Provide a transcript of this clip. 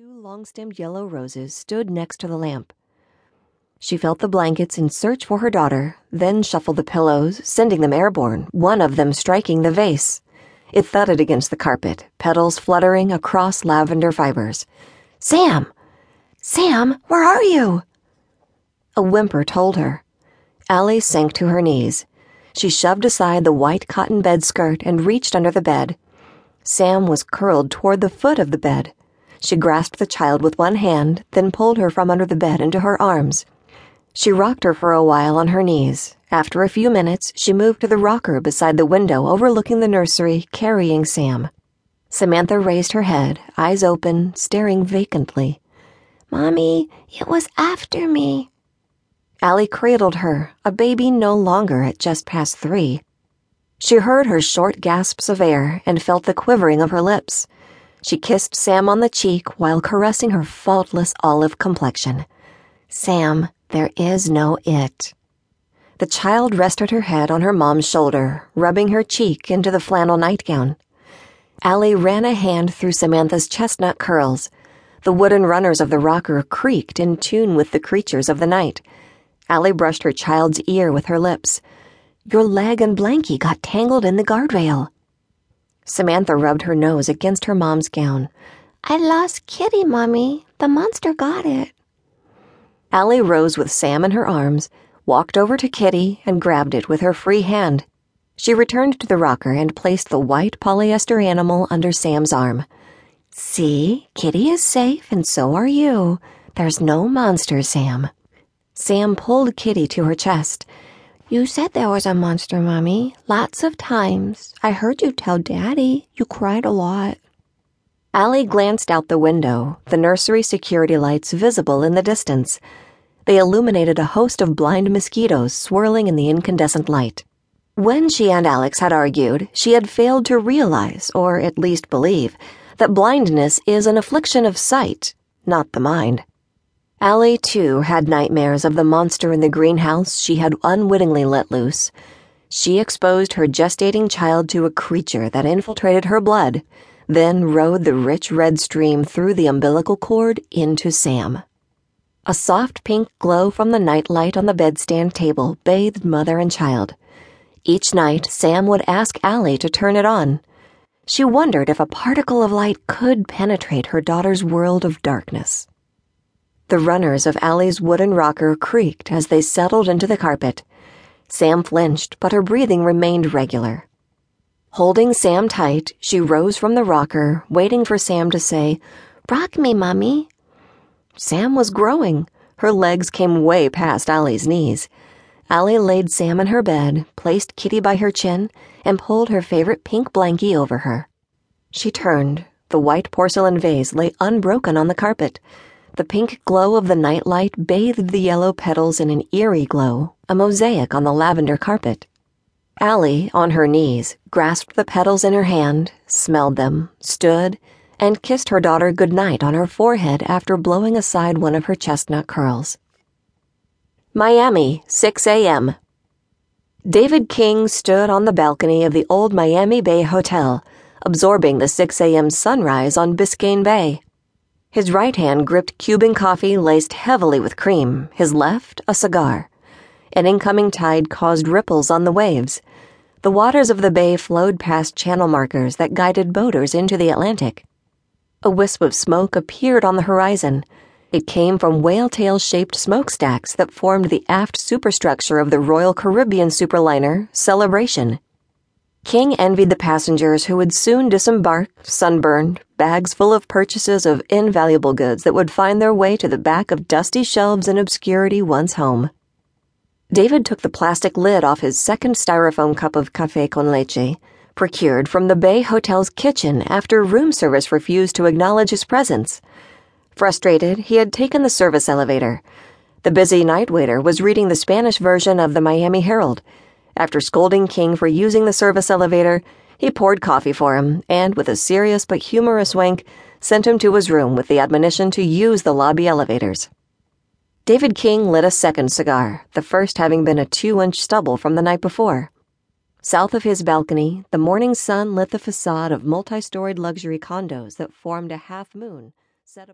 Two long stemmed yellow roses stood next to the lamp. She felt the blankets in search for her daughter, then shuffled the pillows, sending them airborne, one of them striking the vase. It thudded against the carpet, petals fluttering across lavender fibers. Sam! Sam, where are you? A whimper told her. Ally sank to her knees. She shoved aside the white cotton bed skirt and reached under the bed. Sam was curled toward the foot of the bed. She grasped the child with one hand, then pulled her from under the bed into her arms. She rocked her for a while on her knees. After a few minutes, she moved to the rocker beside the window overlooking the nursery, carrying Sam. Samantha raised her head, eyes open, staring vacantly. Mommy, it was after me. Ally cradled her, a baby no longer at just past three. She heard her short gasps of air and felt the quivering of her lips. She kissed Sam on the cheek while caressing her faultless olive complexion. Sam, there is no it. The child rested her head on her mom's shoulder, rubbing her cheek into the flannel nightgown. Ally ran a hand through Samantha's chestnut curls. The wooden runners of the rocker creaked in tune with the creatures of the night. Ally brushed her child's ear with her lips. Your leg and blankie got tangled in the guardrail. Samantha rubbed her nose against her mom's gown. I lost Kitty, Mommy. The monster got it. Ally rose with Sam in her arms, walked over to Kitty, and grabbed it with her free hand. She returned to the rocker and placed the white polyester animal under Sam's arm. See, Kitty is safe, and so are you. There's no monster, Sam. Sam pulled Kitty to her chest. You said there was a monster, Mommy. Lots of times. I heard you tell Daddy. You cried a lot. Ally glanced out the window, the nursery security lights visible in the distance. They illuminated a host of blind mosquitoes swirling in the incandescent light. When she and Alex had argued, she had failed to realize, or at least believe, that blindness is an affliction of sight, not the mind. Ally, too, had nightmares of the monster in the greenhouse she had unwittingly let loose. She exposed her gestating child to a creature that infiltrated her blood, then rode the rich red stream through the umbilical cord into Sam. A soft pink glow from the nightlight on the bedstand table bathed mother and child. Each night, Sam would ask Ally to turn it on. She wondered if a particle of light could penetrate her daughter's world of darkness. The runners of Ally's wooden rocker creaked as they settled into the carpet. Sam flinched, but her breathing remained regular. Holding Sam tight, she rose from the rocker, waiting for Sam to say, Rock me, Mummy. Sam was growing. Her legs came way past Ally's knees. Ally laid Sam in her bed, placed Kitty by her chin, and pulled her favorite pink blankie over her. She turned. The white porcelain vase lay unbroken on the carpet. The pink glow of the nightlight bathed the yellow petals in an eerie glow, a mosaic on the lavender carpet. Ally, on her knees, grasped the petals in her hand, smelled them, stood, and kissed her daughter good night on her forehead after blowing aside one of her chestnut curls. Miami, 6 a.m. David King stood on the balcony of the old Miami Bay Hotel, absorbing the 6 a.m. sunrise on Biscayne Bay. His right hand gripped Cuban coffee laced heavily with cream, his left, a cigar. An incoming tide caused ripples on the waves. The waters of the bay flowed past channel markers that guided boaters into the Atlantic. A wisp of smoke appeared on the horizon. It came from whale tail shaped smokestacks that formed the aft superstructure of the Royal Caribbean superliner Celebration. King envied the passengers who would soon disembark, sunburned, bags full of purchases of invaluable goods that would find their way to the back of dusty shelves in obscurity once home. David took the plastic lid off his second styrofoam cup of cafe con leche, procured from the Bay Hotel's kitchen after room service refused to acknowledge his presence. Frustrated, he had taken the service elevator. The busy night waiter was reading the Spanish version of the Miami Herald after scolding King for using the service elevator, he poured coffee for him and, with a serious but humorous wink, sent him to his room with the admonition to use the lobby elevators. David King lit a second cigar, the first having been a two inch stubble from the night before. South of his balcony, the morning sun lit the facade of multi storied luxury condos that formed a half moon set